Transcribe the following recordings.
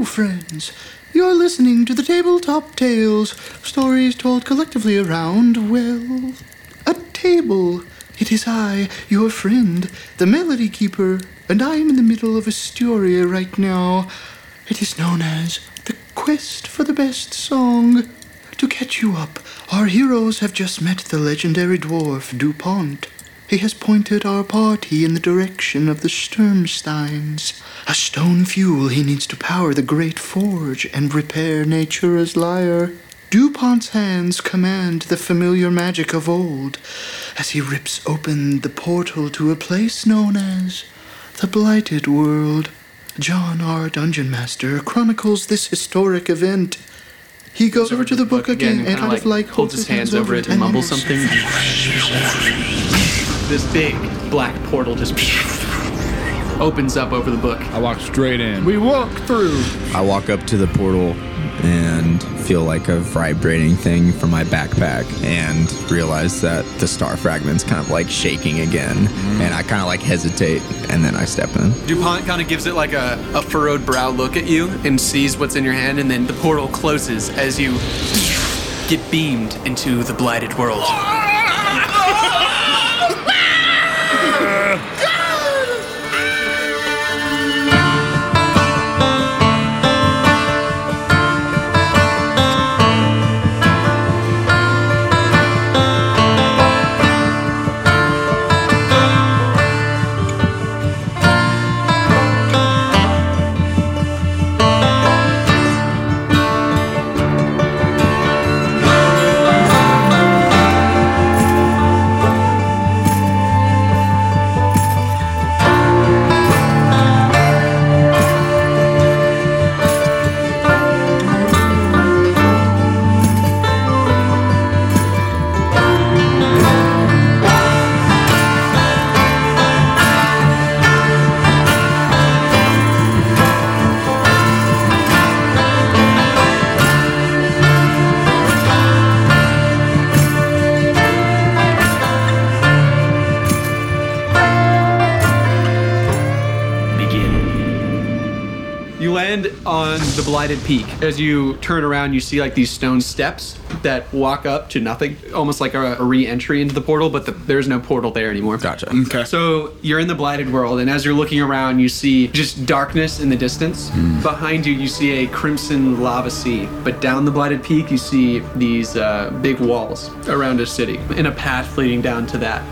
Hello, friends. You're listening to the Tabletop Tales, stories told collectively around, well, a table. It is I, your friend, the Melody Keeper, and I am in the middle of a story right now. It is known as The Quest for the Best Song. To catch you up, our heroes have just met the legendary dwarf DuPont. He has pointed our party in the direction of the Sturmsteins, a stone fuel he needs to power the great forge and repair Natura's lyre. DuPont's hands command the familiar magic of old as he rips open the portal to a place known as the Blighted World. John R. Dungeon Master chronicles this historic event. He goes over to the book again and kind of like holds his hands over it and mumbles something. This big black portal just opens up over the book. I walk straight in. We walk through. I walk up to the portal and feel like a vibrating thing from my backpack and realize that the star fragment's kind of like shaking again. And I kind of like hesitate and then I step in. DuPont kind of gives it like a, a furrowed brow look at you and sees what's in your hand, and then the portal closes as you get beamed into the blighted world. You land on the blighted peak. As you turn around, you see like these stone steps that walk up to nothing, almost like a, a re-entry into the portal. But the, there's no portal there anymore. Gotcha. Okay. So you're in the blighted world, and as you're looking around, you see just darkness in the distance. Behind you, you see a crimson lava sea. But down the blighted peak, you see these uh, big walls around a city, and a path leading down to that.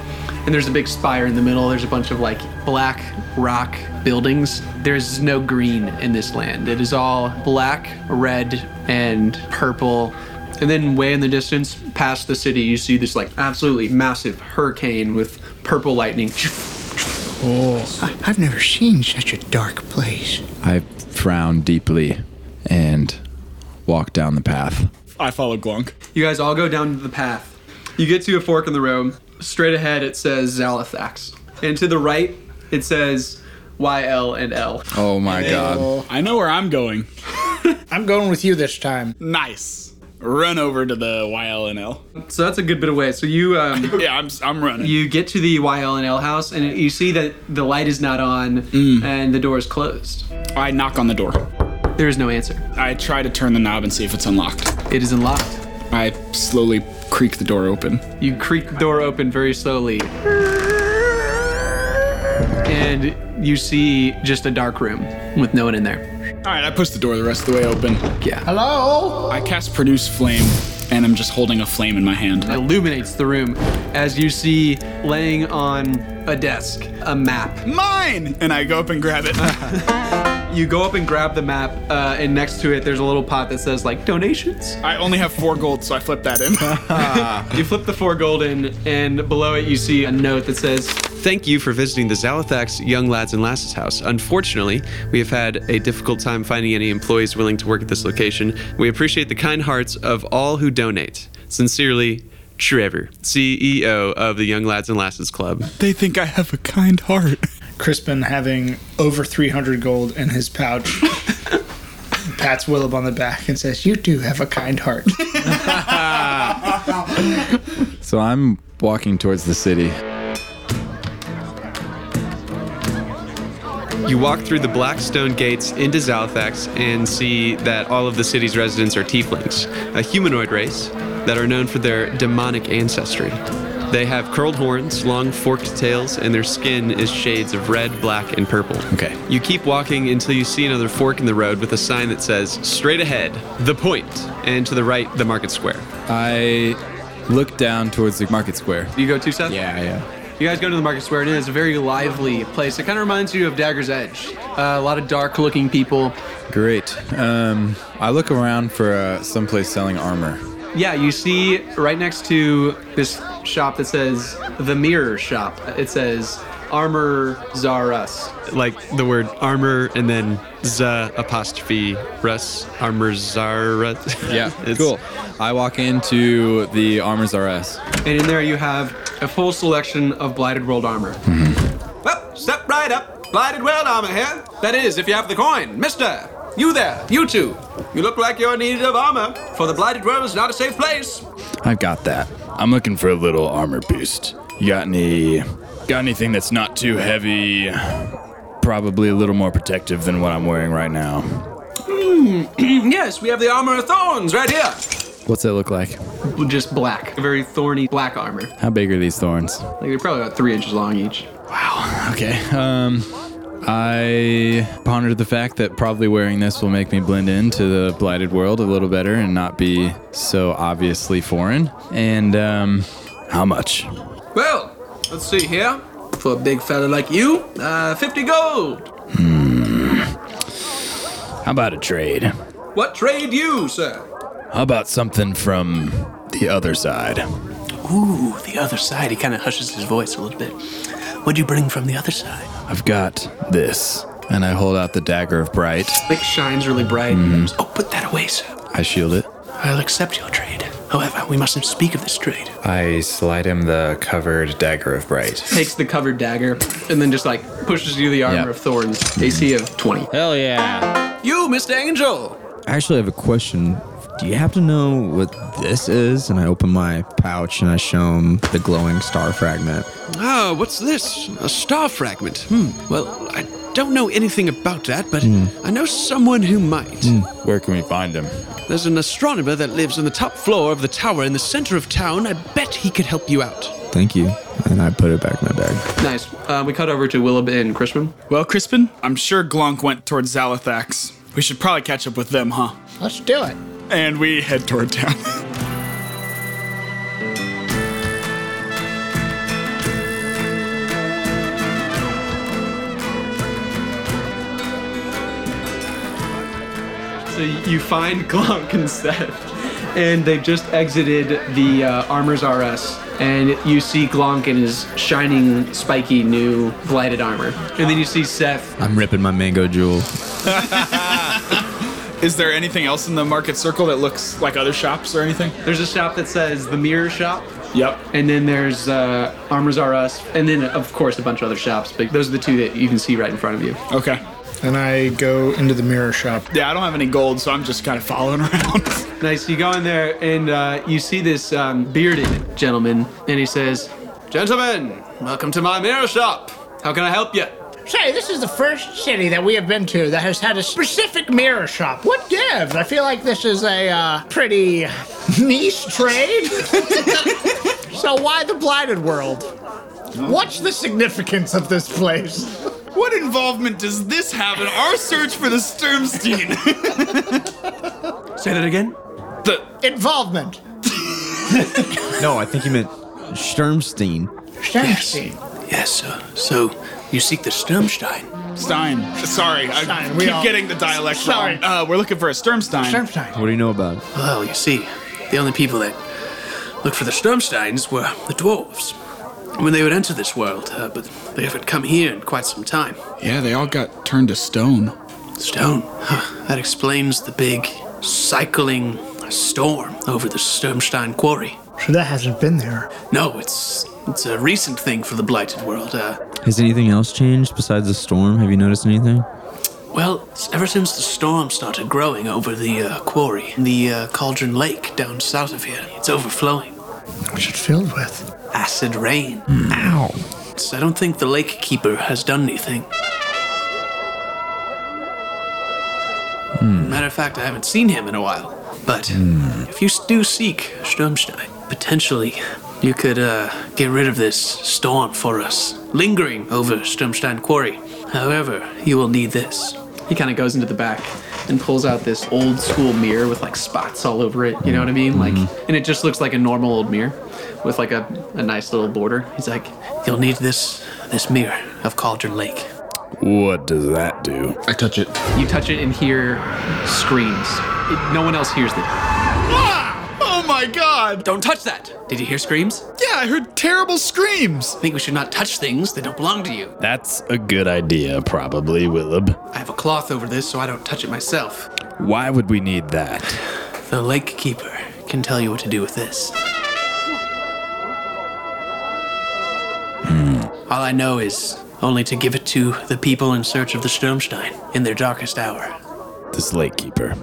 And there's a big spire in the middle. There's a bunch of like black rock buildings. There's no green in this land. It is all black, red, and purple. And then way in the distance, past the city, you see this like absolutely massive hurricane with purple lightning. Oh. I- I've never seen such a dark place. I frown deeply and walk down the path. I follow Glunk. You guys all go down the path. You get to a fork in the road. Straight ahead, it says Zalathax. And to the right, it says YL and L. Oh my god. I know where I'm going. I'm going with you this time. Nice. Run over to the YLNL. So that's a good bit of way. So you um, Yeah, I'm I'm running. you get to the YL and L house, and you see that the light is not on and the door is closed. I knock on the door. There is no answer. I try to turn the knob and see if it's unlocked. It is unlocked. I slowly creak the door open. You creak the door open very slowly. And you see just a dark room with no one in there. All right, I push the door the rest of the way open. Yeah. Hello? I cast produce flame, and I'm just holding a flame in my hand. It illuminates the room as you see laying on a desk a map. Mine! And I go up and grab it. You go up and grab the map, uh, and next to it, there's a little pot that says like donations. I only have four gold, so I flip that in. You flip the four gold in, and below it, you see a note that says, Thank you for visiting the Zalathax Young Lads and Lasses house. Unfortunately, we have had a difficult time finding any employees willing to work at this location. We appreciate the kind hearts of all who donate. Sincerely, Trevor, CEO of the Young Lads and Lasses Club. they think I have a kind heart. Crispin having over 300 gold in his pouch. Pats Willib on the back and says, You do have a kind heart. So I'm walking towards the city. You walk through the black stone gates into Zalathax and see that all of the city's residents are tieflings, a humanoid race that are known for their demonic ancestry. They have curled horns, long forked tails, and their skin is shades of red, black, and purple. Okay. You keep walking until you see another fork in the road with a sign that says, straight ahead, the point, and to the right, the market square. I look down towards the market square. You go too, Seth? Yeah, yeah. You guys go to the market square, and it is a very lively place. It kind of reminds you of Dagger's Edge. Uh, a lot of dark-looking people. Great. Um, I look around for uh, someplace selling armor. Yeah, you see right next to this shop that says the Mirror Shop. It says Armor Zarus. Like the word armor and then z apostrophe rus, armor zara. Yeah, It's- cool. I walk into the armor RS. And in there you have a full selection of Blighted World armor. Mm-hmm. Well, step right up. Blighted World armor here. That is, if you have the coin. Mister, you there, you two. You look like you're in need of armor, for the Blighted World is not a safe place. I've got that. I'm looking for a little armor boost. You got any got anything that's not too heavy? Probably a little more protective than what I'm wearing right now. Hmm, yes, we have the armor of thorns right here. What's that look like? Just black. Very thorny black armor. How big are these thorns? Like they're probably about three inches long each. Wow. Okay. Um, I pondered the fact that probably wearing this will make me blend into the blighted world a little better and not be so obviously foreign. And um, how much? Well, let's see here. For a big fella like you, uh, 50 gold. Hmm. How about a trade? What trade you, sir? How about something from the other side? Ooh, the other side. He kind of hushes his voice a little bit. What'd you bring from the other side? I've got this. And I hold out the dagger of bright. It shines really bright. Mm-hmm. Oh, put that away, sir. I shield it. I'll accept your trade. However, we mustn't speak of this trade. I slide him the covered dagger of bright. Takes the covered dagger and then just like pushes you the armor Yeah. of thorns. AC of 20. Hell yeah. You, Mr. Angel. I actually have a question. Do you happen to know what this is? And I open my pouch and I show him the glowing star fragment. Ah, what's this? A star fragment. Hmm. Well, I don't know anything about that, but I know someone who might. Where can we find him? There's an astronomer that lives on the top floor of the tower in the center of town. I bet he could help you out. Thank you. And I put it back in my bag. Nice. Uh, we cut over to Willib and Crispin. Well, Crispin, I'm sure Glonk went towards Zalathax. We should probably catch up with them, huh? Let's do it. And we head toward town. So you find Glunk and Seth, and they've just exited the uh, Armors RS, and you see Glonk in his shining, spiky, new blighted armor. And then you see Seth. I'm ripping my mango jewel. Is there anything else in the market circle that looks like other shops or anything? There's a shop that says the Mirror Shop, Yep. and then there's uh, Armors RS, and then of course a bunch of other shops. But those are the two that you can see right in front of you. Okay. And I go into the mirror shop. Yeah, I don't have any gold, so I'm just kind of following around. Nice. You go in there and uh, you see this um, bearded gentleman, and he says, Gentlemen, welcome to my mirror shop. How can I help you? Say, this is the first city that we have been to that has had a specific mirror shop. What gives? I feel like this is a uh, pretty niche trade. so why the blighted world? What's the significance of this place? what involvement does this have in our search for the Sturmstein? Say that again? the Involvement. No, I think he meant Sturmstein. Sternstein. Yes, sir. So, you seek the Sturmstein. Stein. Sorry, I Stein, we keep all- getting the dialect Sorry. wrong. Uh, we're looking for a Sturmstein. Sternstein. What do you know about it? Well, you see, the only people that looked for the Sturmsteins were the dwarves. When they would enter this world, uh, but they haven't come here in quite some time. Yeah, they all got turned to stone. Stone. Huh, that explains the big cycling storm over the Sturmstein quarry. So that hasn't been there. No, it's it's a recent thing for the blighted world. Uh, Has anything else changed besides the storm? Have you noticed anything? well, ever since the storm started growing over the uh, quarry, the uh, Cauldron Lake down south of here, it's overflowing. What's it filled with? Acid rain. Ow. So I don't think the lake keeper has done anything. Matter of fact, I haven't seen him in a while. But if you do seek Sturmstein, potentially you could uh, get rid of this storm for us, lingering over Sturmstein Quarry. However, you will need this. He kind of goes into the back and pulls out this old school mirror with like spots all over it. You know what I mean? Like, and it just looks like a normal old mirror with like a, a nice little border. He's like, You'll need this this mirror of Cauldron Lake. What does that do? I touch it. you touch it and hear screams. It, no one else hears them. My god! Don't touch that! Did you hear screams? Yeah, I heard terrible screams. I think we should not touch things that don't belong to you. That's a good idea, probably, Willib. I have a cloth over this so I don't touch it myself. Why would we need that? The lake keeper can tell you what to do with this. Hmm. All I know is only to give it to the people in search of the Sturmstein in their darkest hour. This lake keeper.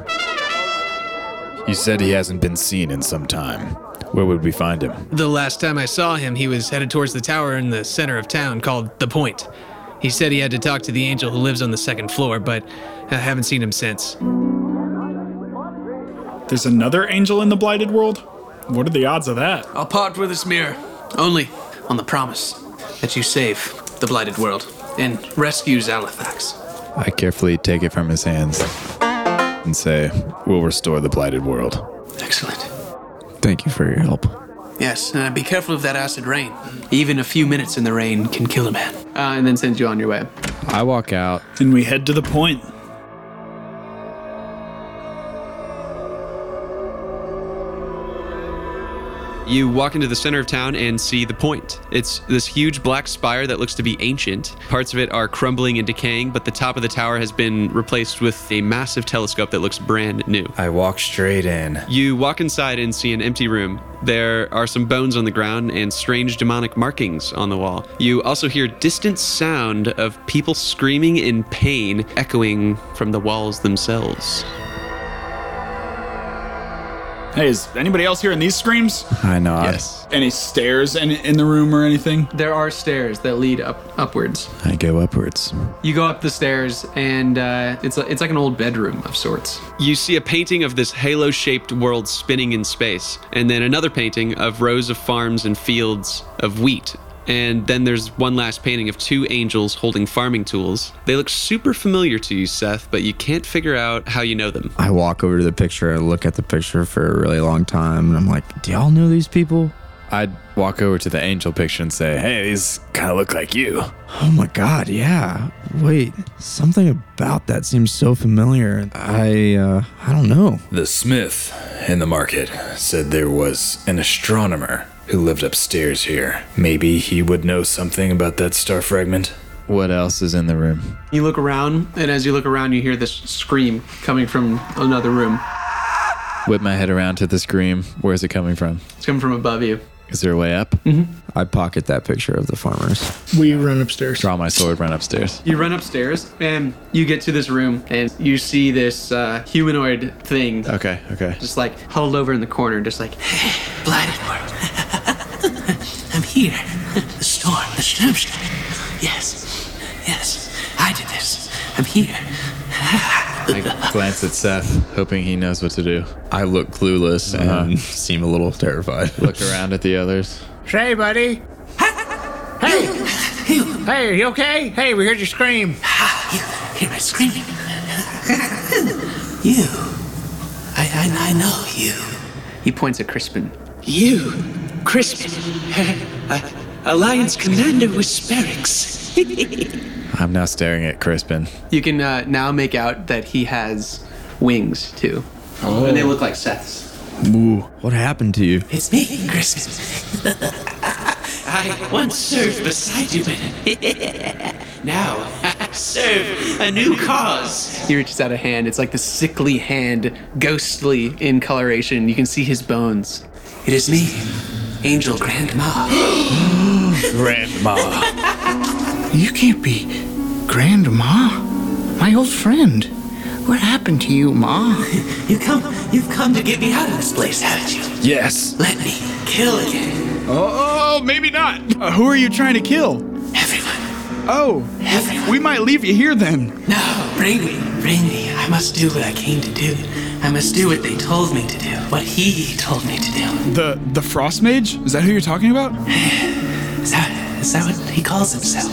You said he hasn't been seen in some time. Where would we find him? The last time I saw him, he was headed towards the tower in the center of town called The Point. He said he had to talk to the angel who lives on the second floor, but I haven't seen him since. There's another angel in the blighted world? What are the odds of that? I'll part with this mirror, only on the promise that you save the blighted world and rescue Zalathax. I carefully take it from his hands and say, We'll restore the blighted world. Excellent. Thank you for your help. Yes, and be careful of that acid rain. Even a few minutes in the rain can kill a man. Uh, and then sends you on your way. I walk out. And we head to the point. You walk into the center of town and see the point. It's this huge black spire that looks to be ancient. Parts of it are crumbling and decaying, but the top of the tower has been replaced with a massive telescope that looks brand new. I walk straight in. You walk inside and see an empty room. There are some bones on the ground and strange demonic markings on the wall. You also hear distant sound of people screaming in pain echoing from the walls themselves. Hey, is anybody else hearing these screams? I nod. Yes. Any stairs in, in the room or anything? There are stairs that lead up upwards. I go upwards. You go up the stairs, and uh, it's a, it's like an old bedroom of sorts. You see a painting of this halo shaped world spinning in space, and then another painting of rows of farms and fields of wheat. And then there's one last painting of two angels holding farming tools. They look super familiar to you, Seth, but you can't figure out how you know them. I walk over to the picture and look at the picture for a really long time, and I'm like, "Do y'all know these people?" I'd walk over to the angel picture and say, Hey, these kind of look like you. Oh my god, yeah. Wait, something about that seems so familiar. I uh I don't know. The smith in the market said there was an astronomer who lived upstairs here. Maybe he would know something about that star fragment. What else is in the room? You look around, and as you look around, you hear this scream coming from another room. Whip my head around to the scream. Where's it coming from? It's coming from above you. Is there a way up? I pocket that picture of the farmers. We run upstairs. Draw my sword, run upstairs. You run upstairs, and you get to this room, and you see this uh, humanoid thing. Okay, okay. Just like huddled over in the corner, just like Blighted world. I'm here. The storm, the Sturmstein. Yes, yes, I did this. I'm here. I glance at Seth, hoping he knows what to do. I look clueless and uh-huh. seem a little terrified. Look around at the others. Say, buddy. Hey! Hey, are you okay? Hey, we heard you scream. Ah, hear my screaming. you. I, I, I know you. he points at Crispin. You, Crispin. Uh, Alliance Commander with Sperix. I'm now staring at Crispin. You can uh, now make out that he has wings too, Oh. and they look like Seth's. Ooh, what happened to you? It's me, Crispin. I once served beside you, but now I serve a new cause. He reaches out a hand. It's like the sickly hand, ghostly in coloration. You can see his bones. It is me, Angel Grandma. Grandma. You can't be Grandma, my old friend. What happened to you, Ma? You come, you've come to get me out of this place, haven't you? Yes. Let me kill again. Oh, oh maybe not. Uh, who are you trying to kill? Everyone, Oh, everyone. we might leave you here then. No, bring me, bring me. I I must do what I came to do. I must do what they told me to do. What he told me to do. The the frost mage? Is that who you're talking about? Is that is that what he calls himself?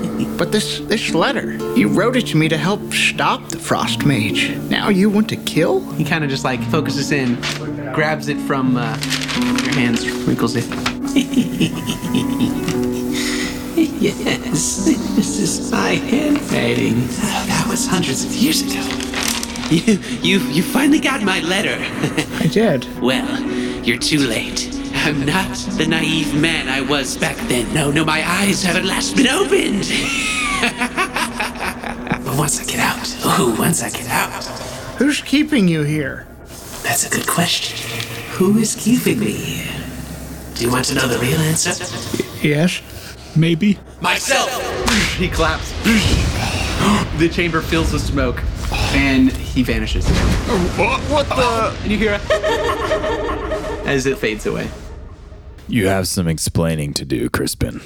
But this this letter, you wrote it to me to help stop the frost mage. Now you want to kill? He kind of just like focuses in, grabs it from uh, your hands, wrinkles it. yes, this is my handwriting. That was hundreds of years ago. You you you finally got my letter. I did. Well, you're too late. I'm not the naive man I was back then. No, no, my eyes haven't last been opened. but once I get out, oh, once I get out, Who's keeping you here? that's a good question. Who is keeping me here? Do you want to know the real answer? Yes. Maybe. Myself. He claps. the chamber fills with smoke, and he vanishes. What, what the? And you hear a as it fades away. You have some explaining to do, Crispin.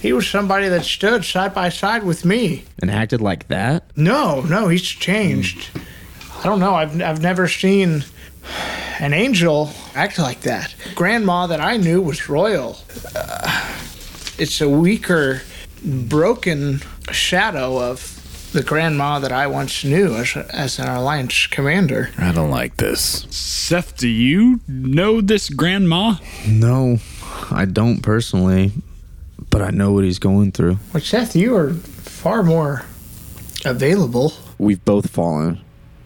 He was somebody that stood side by side with me. And acted like that? No, no, he's changed. I don't know. I've, I've never seen an angel act like that. Grandma that I knew was royal. Uh, it's a weaker, broken shadow of the grandma that I once knew as, as an alliance commander. I don't like this. Seth, do you know this grandma? No, I don't personally, but I know what he's going through. But Seth, you are far more available. We've both fallen.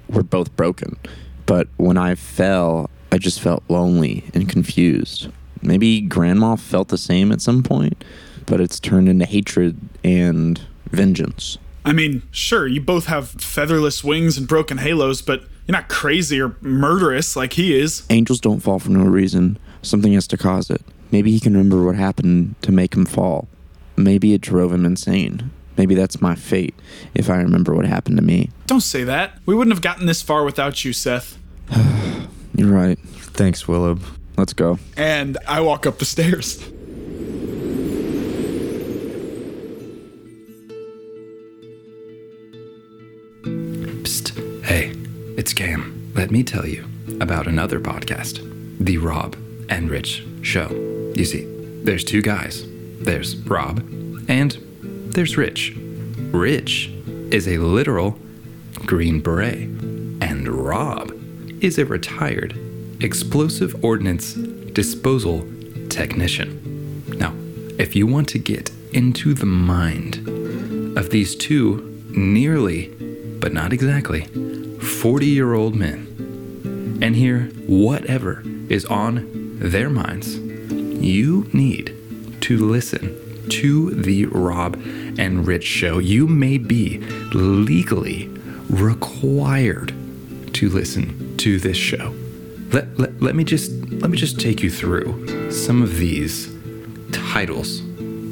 We're both broken. But when I fell, I just felt lonely and confused. Maybe grandma felt the same at some point, but it's turned into hatred and vengeance. I mean, sure, you both have featherless wings and broken halos, but you're not crazy or murderous like he is. Angels don't fall for no reason. Something has to cause it. Maybe he can remember what happened to make him fall. Maybe it drove him insane. Maybe that's my fate if I remember what happened to me. Don't say that. We wouldn't have gotten this far without you, Seth. You're right. Thanks, Willib. Let's go. And I walk up the stairs. Hey, it's Cam. Let me tell you about another podcast, The Rob and Rich Show. You see, there's two guys. There's Rob and there's Rich. Rich is a literal Green Beret, and Rob is a retired explosive ordnance disposal technician. Now, if you want to get into the mind of these two nearly, but not exactly, 40 year old men and hear whatever is on their minds, you need to listen to the Rob and Rich show. You may be legally required to listen to this show. Let, let, let me just let me just take you through some of these titles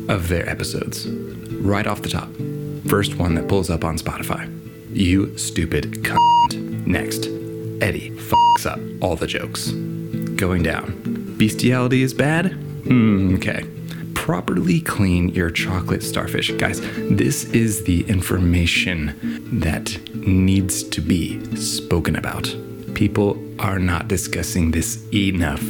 of their episodes right off the top. First one that pulls up on Spotify. You stupid cunt. Next, Eddie fucks up all the jokes. Going down. Bestiality is bad? Hmm, okay. Properly clean your chocolate starfish. Guys, this is the information that needs to be spoken about. People are not discussing this enough.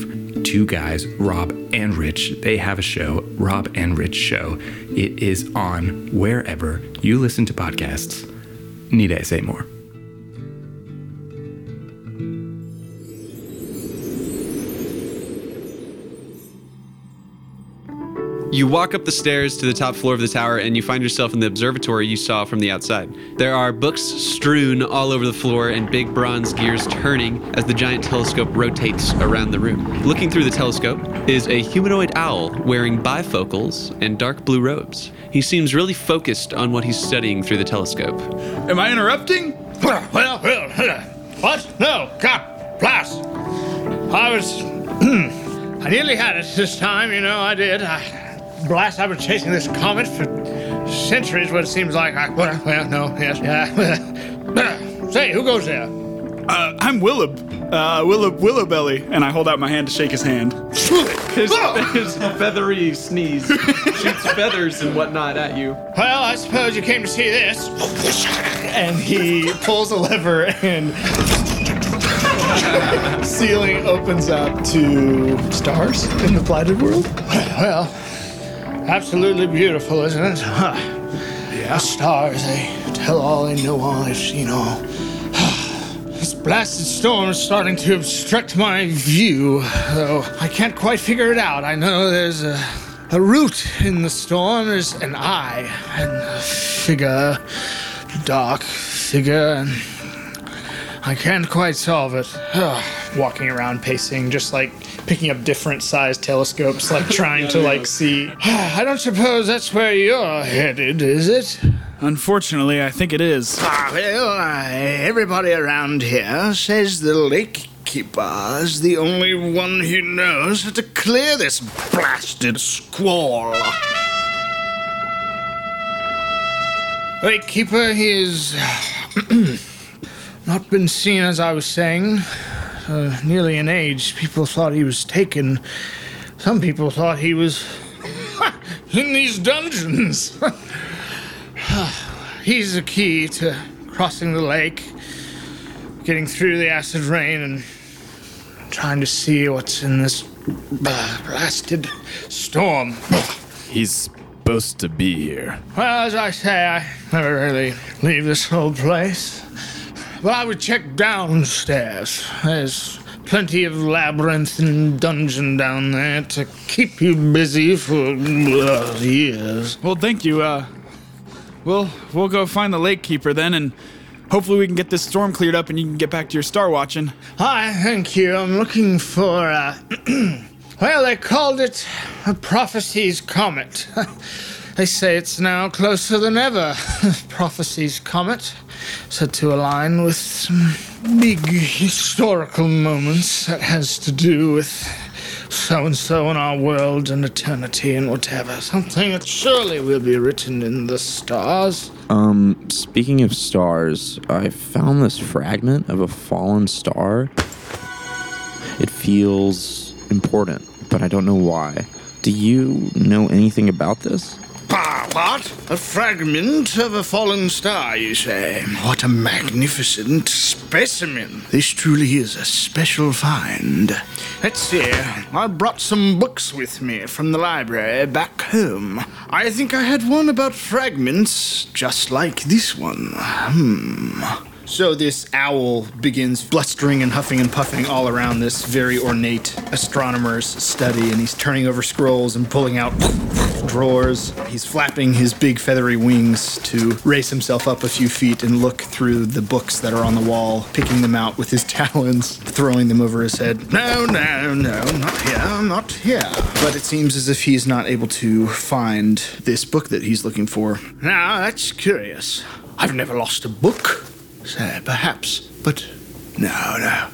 Two guys, Rob and Rich, they have a show, Rob and Rich Show. It is on wherever you listen to podcasts. Need I say more? You walk up the stairs to the top floor of the tower and you find yourself in the observatory you saw from the outside. There are books strewn all over the floor and big bronze gears turning as the giant telescope rotates around the room. Looking through the telescope is a humanoid owl wearing bifocals and dark blue robes. He seems really focused on what he's studying through the telescope. Am I interrupting? Well, well, well, what? No, God, blast. I was. I nearly had it this time, you know, I did. I, blast, I've been chasing this comet for centuries, what it seems like. I, well, well, no, yes, yeah. Say, who goes there? Uh, I'm Willib. Uh, Willib Willowbelly, and I hold out my hand to shake his hand. His, his feathery sneeze shoots feathers and whatnot at you. Well, I suppose you came to see this. and he pulls a lever and ceiling opens up to stars in the blighted world. Well, absolutely beautiful, isn't it? Huh. Yeah. Stars, they tell all, they know all, they've seen all. This blasted storm is starting to obstruct my view, though I can't quite figure it out. I know there's a, a root in the storm, there's an eye, and a figure, dark figure, and I can't quite solve it. Walking around, pacing, just like picking up different sized telescopes, like trying to like see. I don't suppose that's where you're headed, is it? Unfortunately, I think it is. Ah, well, uh, everybody around here says the lake keeper is the only one who knows how to clear this blasted squall. Lake keeper, he's not been seen as I was saying. Uh, nearly an age. People thought he was taken. Some people thought he was in these dungeons. He's the key to crossing the lake, getting through the acid rain, and trying to see what's in this blasted storm. He's supposed to be here. Well, as I say, I never really leave this old place. But I would check downstairs. There's plenty of labyrinth and dungeon down there to keep you busy for uh, years. Well, thank you. Uh, we'll we'll go find the lake keeper then, and hopefully we can get this storm cleared up, and you can get back to your star watching. Hi, thank you. I'm looking for, uh, well, they called it a prophecy's comet. they say it's now closer than ever. prophecy's comet, said to align with some big historical moments that has to do with so and so in our world and eternity and whatever. Something that surely will be written in the stars. Um, speaking of stars, I found this fragment of a fallen star. It feels important, but I don't know why. Do you know anything about this? Ah, what? A fragment of a fallen star, you say? What a magnificent specimen. This truly is a special find. Let's see. I brought some books with me from the library back home. I think I had one about fragments just like this one. Hmm. So this owl begins blustering and huffing and puffing all around this very ornate astronomer's study, and he's turning over scrolls and pulling out drawers. He's flapping his big feathery wings to raise himself up a few feet and look through the books that are on the wall, picking them out with his talons, throwing them over his head. No, no, no, not here, not here. But it seems as if he's not able to find this book that he's looking for. Now, that's curious. I've never lost a book. Say, perhaps. But no, no.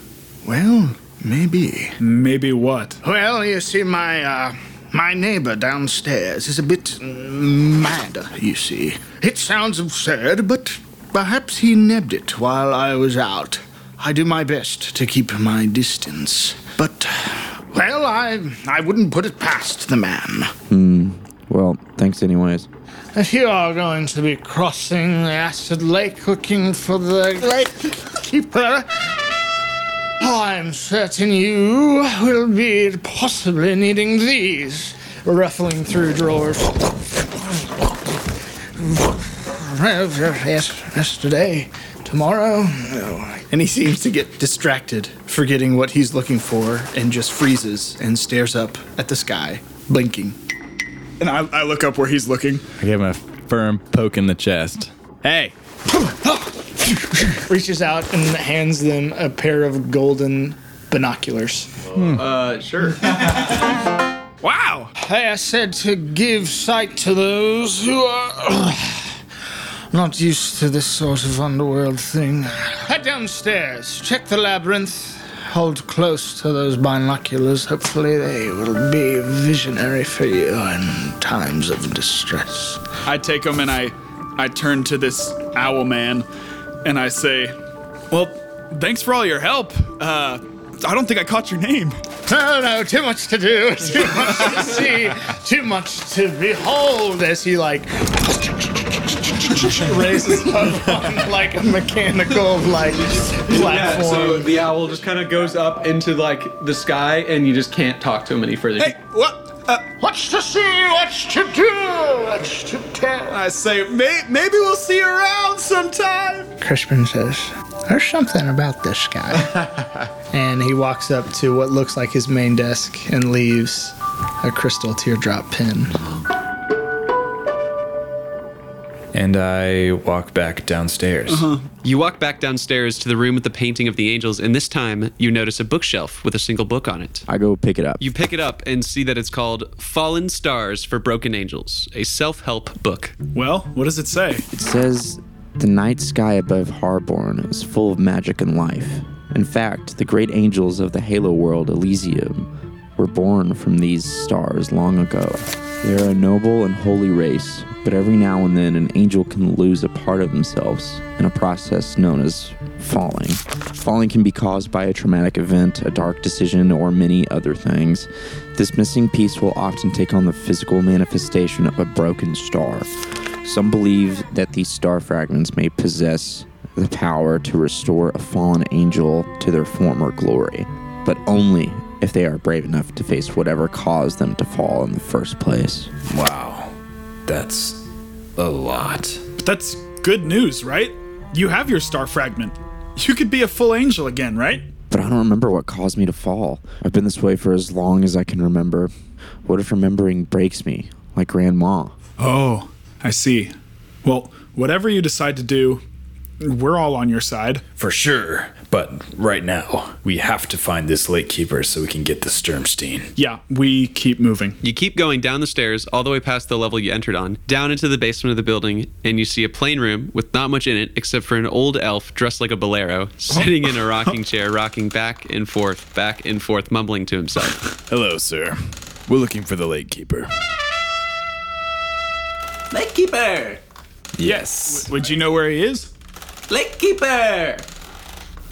Well, maybe. Maybe what? Well, you see, my, uh, my neighbor downstairs is a bit mad, you see. It sounds absurd, but perhaps he nabbed it while I was out. I do my best to keep my distance. But, well, I, I wouldn't put it past the man. Hmm. Well, thanks anyways. If you are going to be crossing the acid lake looking for the lake keeper, I'm certain you will be possibly needing these. Ruffling through drawers. Yes, yesterday, tomorrow. No. And he seems to get distracted, forgetting what he's looking for, and just freezes and stares up at the sky, blinking. And I, I look up where he's looking. I give him a firm poke in the chest. Hey, Reaches out and hands them a pair of golden binoculars. Uh, sure. Wow! Hey, I said to give sight to those who are not used to this sort of underworld thing. Head downstairs, check the labyrinth, hold close to those binoculars. Hopefully, they will be visionary for you in times of distress. I take him and I, I turn to this owl man, and I say, "Well, thanks for all your help. Uh, I don't think I caught your name." No, no, too much to do, too much to see, too much to behold as he like raises up on like a mechanical like platform. Yeah, so the owl just kind of goes up into like the sky, and you just can't talk to him any further. Hey, what? Uh, What's to see? What's to do? What's to tell? I say, may, maybe we'll see you around sometime. Crispin says, There's something about this guy. and he walks up to what looks like his main desk and leaves a crystal teardrop pin. And I walk back downstairs. Uh-huh. You walk back downstairs to the room with the painting of the angels, and this time you notice a bookshelf with a single book on it. I go pick it up. You pick it up and see that it's called Fallen Stars for Broken Angels, a self help book. Well, what does it say? It says the night sky above Harborn is full of magic and life. In fact, the great angels of the Halo world, Elysium, were born from these stars long ago. They are a noble and holy race, but every now and then an angel can lose a part of themselves in a process known as falling. Falling can be caused by a traumatic event, a dark decision, or many other things. This missing piece will often take on the physical manifestation of a broken star. Some believe that these star fragments may possess the power to restore a fallen angel to their former glory, but only if they are brave enough to face whatever caused them to fall in the first place. Wow. That's a lot. But that's good news, right? You have your star fragment. You could be a full angel again, right? But I don't remember what caused me to fall. I've been this way for as long as I can remember. What if remembering breaks me, like Grandma? Oh, I see. Well, whatever you decide to do, we're all on your side. For sure. But right now, we have to find this lake keeper so we can get the Sturmstein. Yeah, we keep moving. You keep going down the stairs all the way past the level you entered on, down into the basement of the building, and you see a plain room with not much in it except for an old elf dressed like a bolero, oh. sitting in a rocking chair, rocking back and forth, back and forth, mumbling to himself. Hello, sir. We're looking for the lake keeper. Lake Keeper! Yes. Would you know where he is? Lake Keeper!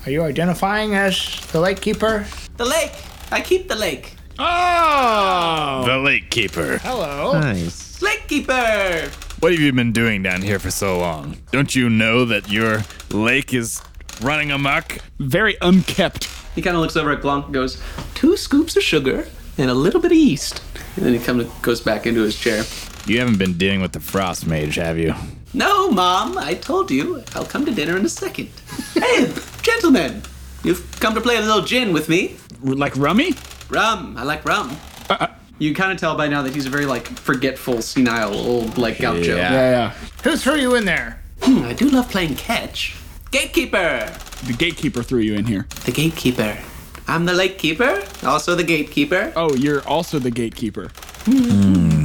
Are you identifying as the lake keeper? The lake! I keep the lake. Oh! The lake keeper. Hello. Nice. Lake Keeper! What have you been doing down here for so long? Don't you know that your lake is running amok? Very unkept. He kind of looks over at Glunk and goes, two scoops of sugar and a little bit of yeast. And then he comes goes back into his chair. You haven't been dealing with the frost mage, have you? No, Mom, I told you. I'll come to dinner in a second. hey, gentlemen, you've come to play a little gin with me. Like rummy? Rum, I like rum. Uh, uh. You kind of tell by now that he's a very like forgetful, senile old like gaucho. Yeah. yeah. Who threw you in there? Hmm, I do love playing catch. Gatekeeper! The gatekeeper threw you in here. The gatekeeper. I'm the lake keeper, also the gatekeeper. Oh, you're also the gatekeeper. Hmm. Hmm.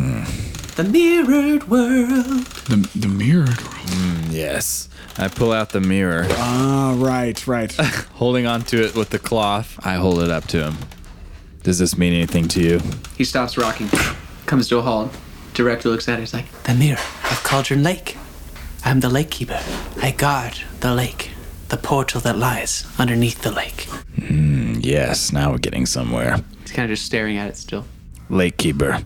The mirrored world. The, the mirrored world. Yes. I pull out the mirror, Ah, right, right. holding onto it with the cloth. I hold it up to him. Does this mean anything to you? He stops rocking, comes to a halt. Director looks at it. He's like, The mirror of Cauldron Lake. I'm the lake keeper. I guard the lake, the portal that lies underneath the lake. Yes, now we're getting somewhere. he's kind of just staring at it still. Lake keeper.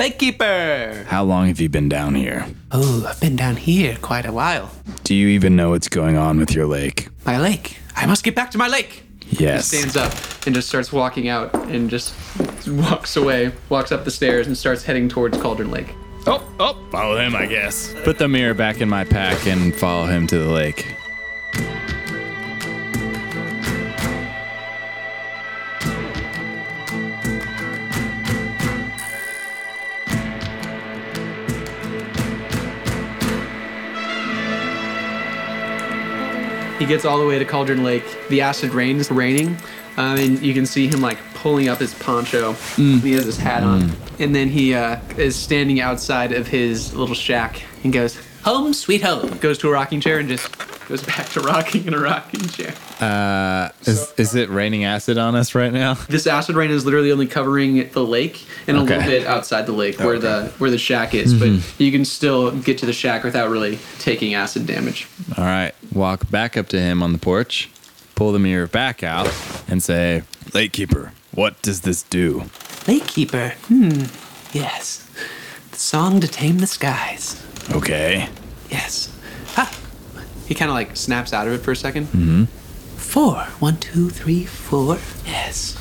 Lake keeper! How long have you been down here? Oh, I've been down here quite a while. Do you even know what's going on with your lake? My lake. I must get back to my lake. Yes. He Stands up and just starts walking out and just walks away, walks up the stairs and starts heading towards Cauldron Lake. Oh, oh, follow him, I guess. Put the mirror back in my pack and follow him to the lake. Gets all the way to Cauldron Lake. The acid rain is raining, um, and you can see him like pulling up his poncho. He has his hat on, and then he uh, is standing outside of his little shack and goes Home, sweet home. goes to a rocking chair and just goes back to rocking in a rocking chair. Uh, is, is it raining acid on us right now? This acid rain is literally only covering the lake and a little bit outside the lake where the where the shack is, but you can still get to the shack without really taking acid damage. All right. Walk back up to him on the porch, pull the mirror back out, and say, Lake keeper, what does this do? Lake keeper. Hmm. Yes. The song to tame the skies. Okay. Yes. Ha! He kind of like snaps out of it for a 2nd mm-hmm. Four. One, two, three, four. Yes.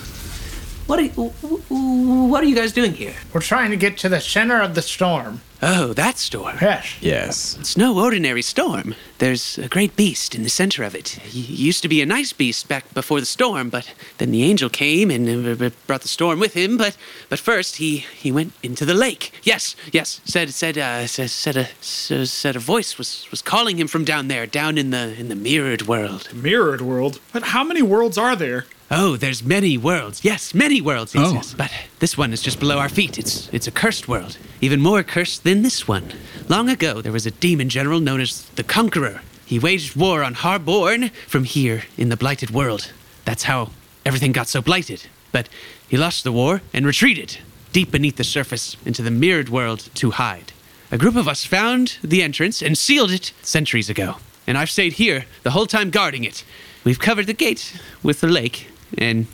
What are you, what are you guys doing here? We're trying to get to the center of the storm. Oh, that storm. Yes. Yes. It's no ordinary storm. There's a great beast in the center of it. He used to be a nice beast back before the storm, but then the angel came and uh, brought the storm with him. But but first he he went into the lake. Yes, yes. Said said uh, said said a said a voice was was calling him from down there, down in the in the mirrored world. Mirrored world. But how many worlds are there? Oh, there's many worlds. Yes, many worlds. Yes, Oh. yes. But this one is just below our feet. It's it's a cursed world, even more cursed than this one. Long ago, there was a demon general known as the Conqueror. He waged war on Harborn from here in the blighted world. That's how everything got so blighted. But he lost the war and retreated deep beneath the surface into the mirrored world to hide. A group of us found the entrance and sealed it centuries ago. And I've stayed here the whole time guarding it. We've covered the gate with the lake, and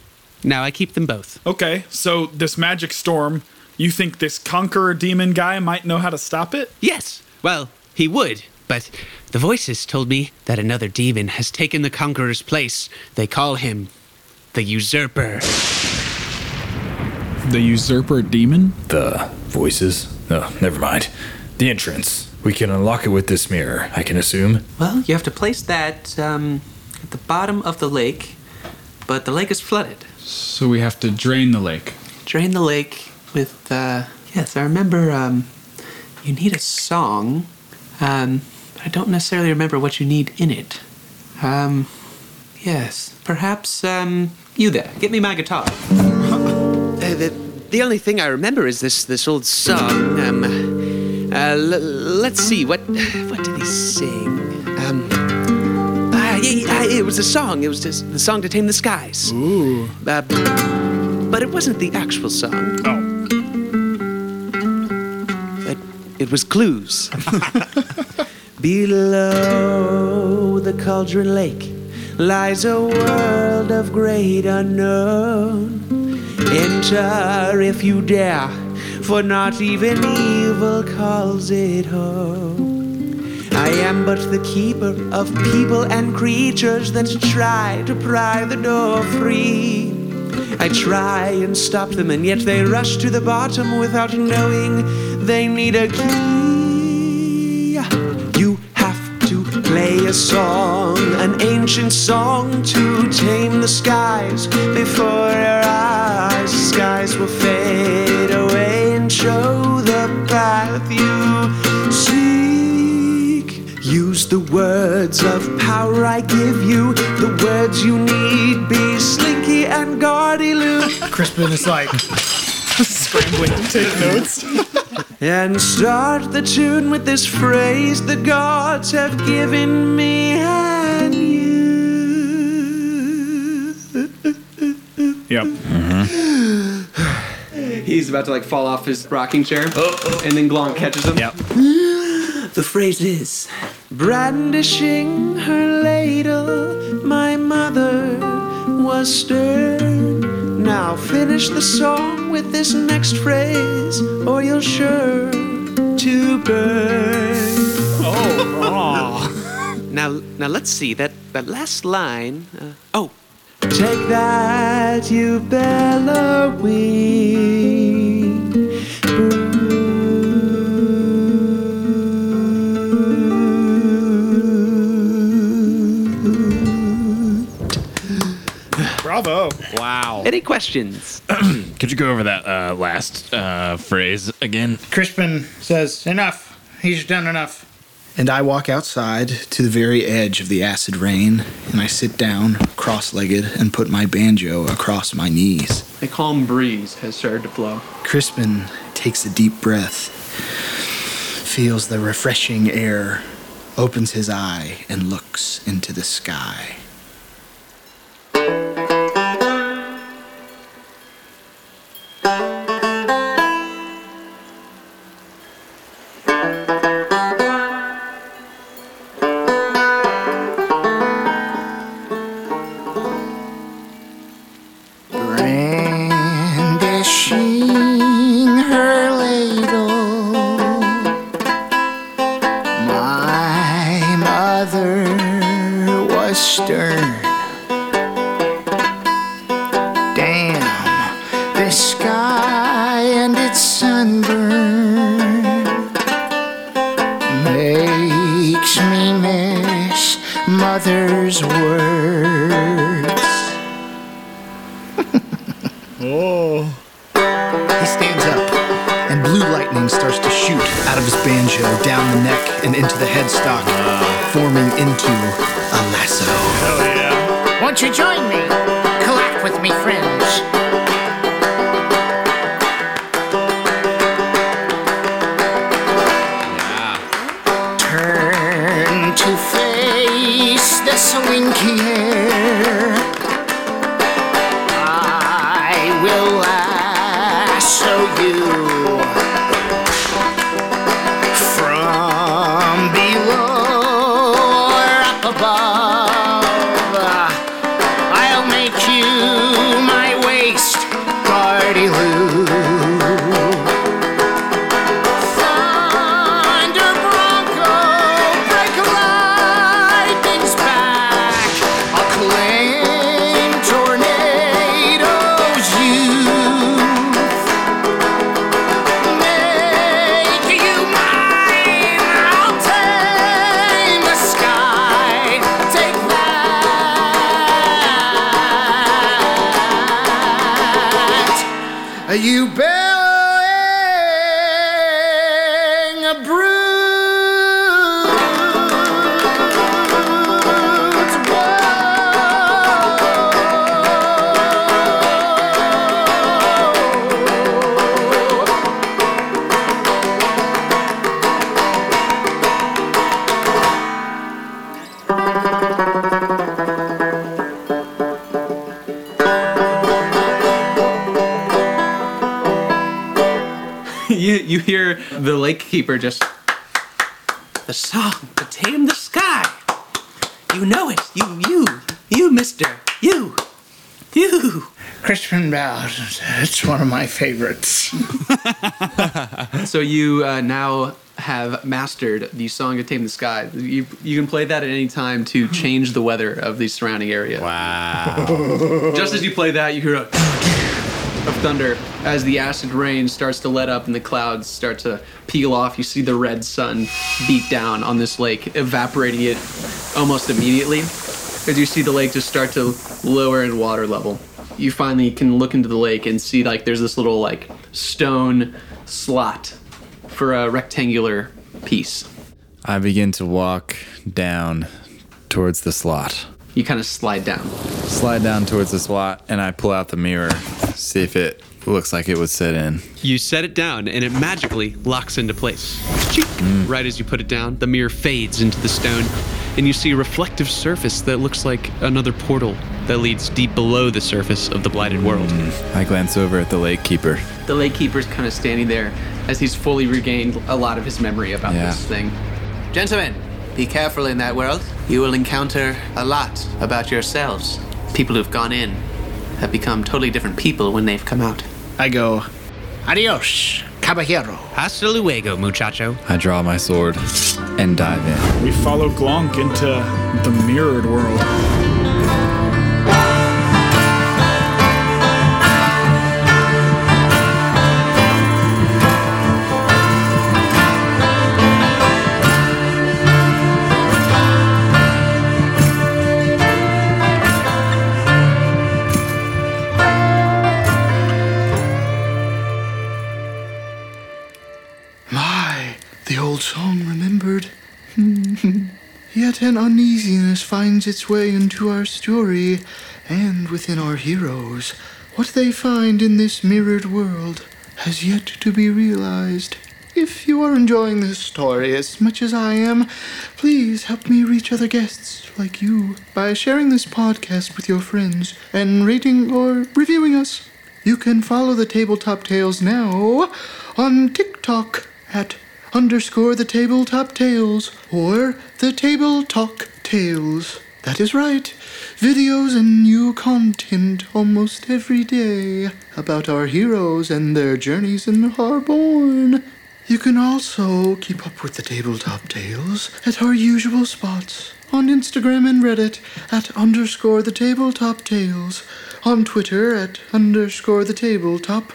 now I keep them both. Okay, so this magic storm, you think this conqueror demon guy might know how to stop it? Yes, well, he would, but the voices told me that another demon has taken the conqueror's place. They call him the usurper. The usurper demon? The voices? Oh, never mind. The entrance. We can unlock it with this mirror, I can assume. Well, you have to place that um, at the bottom of the lake, but the lake is flooded. So we have to drain the lake. Drain the lake with, uh, yes, I remember um, you need a song. Um, I don't necessarily remember what you need in it. Um, yes, perhaps um, you there. Get me my guitar. Uh, the, the only thing I remember is this this old song. Um, uh, l- let's see what what did he sing? Yeah, yeah, it was a song. It was just the song to tame the skies. Ooh. Uh, but it wasn't the actual song. Oh. It, it was clues. Below the cauldron lake lies a world of great unknown. Enter if you dare, for not even evil calls it home. I am but the keeper of people and creatures that try to pry the door free. I try and stop them, and yet they rush to the bottom without knowing they need a key. You have to play a song, an ancient song to tame the skies before your eyes. The skies will fade away and show the path you. Use the words of power I give you, the words you need. Be slinky and guardy Luke. Crispin is like, Scrambling to take notes. And start the tune with this phrase the gods have given me and you. Yep. Mm-hmm. He's about to like fall off his rocking chair, oh, oh. and then Glonk catches him. Yep. The phrase is Brandishing her ladle, my mother was stern. Now finish the song with this next phrase, or you'll sure to burn. Oh, Now, now let's see that that last line. Uh, oh, take that, you bellowing. Bravo. Wow. Any questions? Could you go over that uh, last uh, phrase again? Crispin says, enough. He's done enough. And I walk outside to the very edge of the acid rain, and I sit down, cross legged, and put my banjo across my knees. A calm breeze has started to blow. Crispin takes a deep breath, feels the refreshing air, opens his eye, and looks into the sky. Keeper just The song to tame the sky. You know it. You, you, you, mister. You. You. Crispin Bells. It's one of my favorites. so you uh, now have mastered the song to tame the sky. You you can play that at any time to change the weather of the surrounding area. Wow. Just as you play that, you hear a of thunder as the acid rain starts to let up and the clouds start to peel off. You see the red sun beat down on this lake, evaporating it almost immediately. As you see the lake just start to lower in water level, you finally can look into the lake and see like there's this little like stone slot for a rectangular piece. I begin to walk down towards the slot. You kind of slide down. Slide down towards the slot, and I pull out the mirror, see if it looks like it would sit in. You set it down and it magically locks into place. Cheek. Mm. Right as you put it down, the mirror fades into the stone and you see a reflective surface that looks like another portal that leads deep below the surface of the blighted world. Mm. I glance over at the lake keeper. The lake keeper's kind of standing there as he's fully regained a lot of his memory about Yeah. this thing. Gentlemen, be careful in that world. You will encounter a lot about yourselves. People who've gone in have become totally different people when they've come out. I go, Adios, caballero. Hasta luego, muchacho. I draw my sword and dive in. We follow Glonk into the mirrored world. An uneasiness finds its way into our story and within our heroes. What they find in this mirrored world has yet to be realized. If you are enjoying this story as much as I am, please help me reach other guests like you by sharing this podcast with your friends and rating or reviewing us. You can follow the Tabletop Tales now on TikTok at underscore the Tabletop Tales or the Table Talk Tales. That is right. Videos and new content almost every day about our heroes and their journeys in Harborn. You can also keep up with the tabletop tales at our usual spots on Instagram and Reddit at underscore the tabletop tales, on Twitter at underscore the tabletop,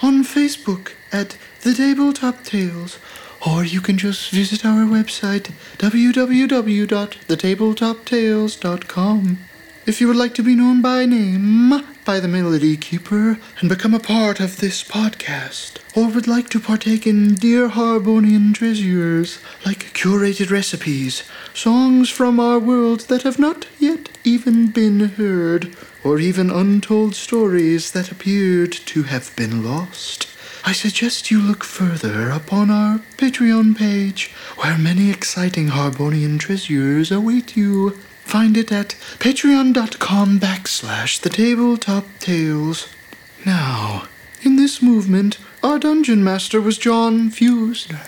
on Facebook at the tabletop tales, or you can just visit our website www.thetabletoptales.com. If you would like to be known by name by the Melody Keeper and become a part of this podcast, or would like to partake in Dear Harbonian treasures like curated recipes, songs from our world that have not yet even been heard, or even untold stories that appeared to have been lost, I suggest you look further upon our Patreon page, where many exciting Harbonian treasures await you. Find it at patreon.com backslash the tabletop tales. Now, in this movement, our dungeon master was John Fusner.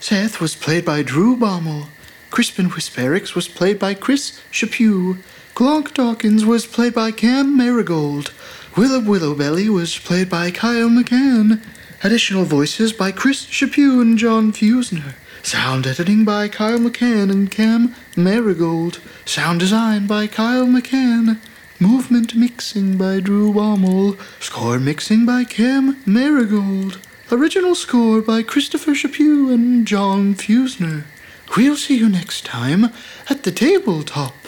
Seth was played by Drew Baumel. Crispin Whisperix was played by Chris Chaput. Glonk Dawkins was played by Cam Marigold. Willow Willowbelly was played by Kyle McCann. Additional voices by Chris Chaput and John Fusner. Sound editing by Kyle McCann and Cam Marigold. Sound design by Kyle McCann. Movement mixing by Drew Baumel. Score mixing by Cam Marigold. Original score by Christopher Chaput and John Fusner. We'll see you next time at the tabletop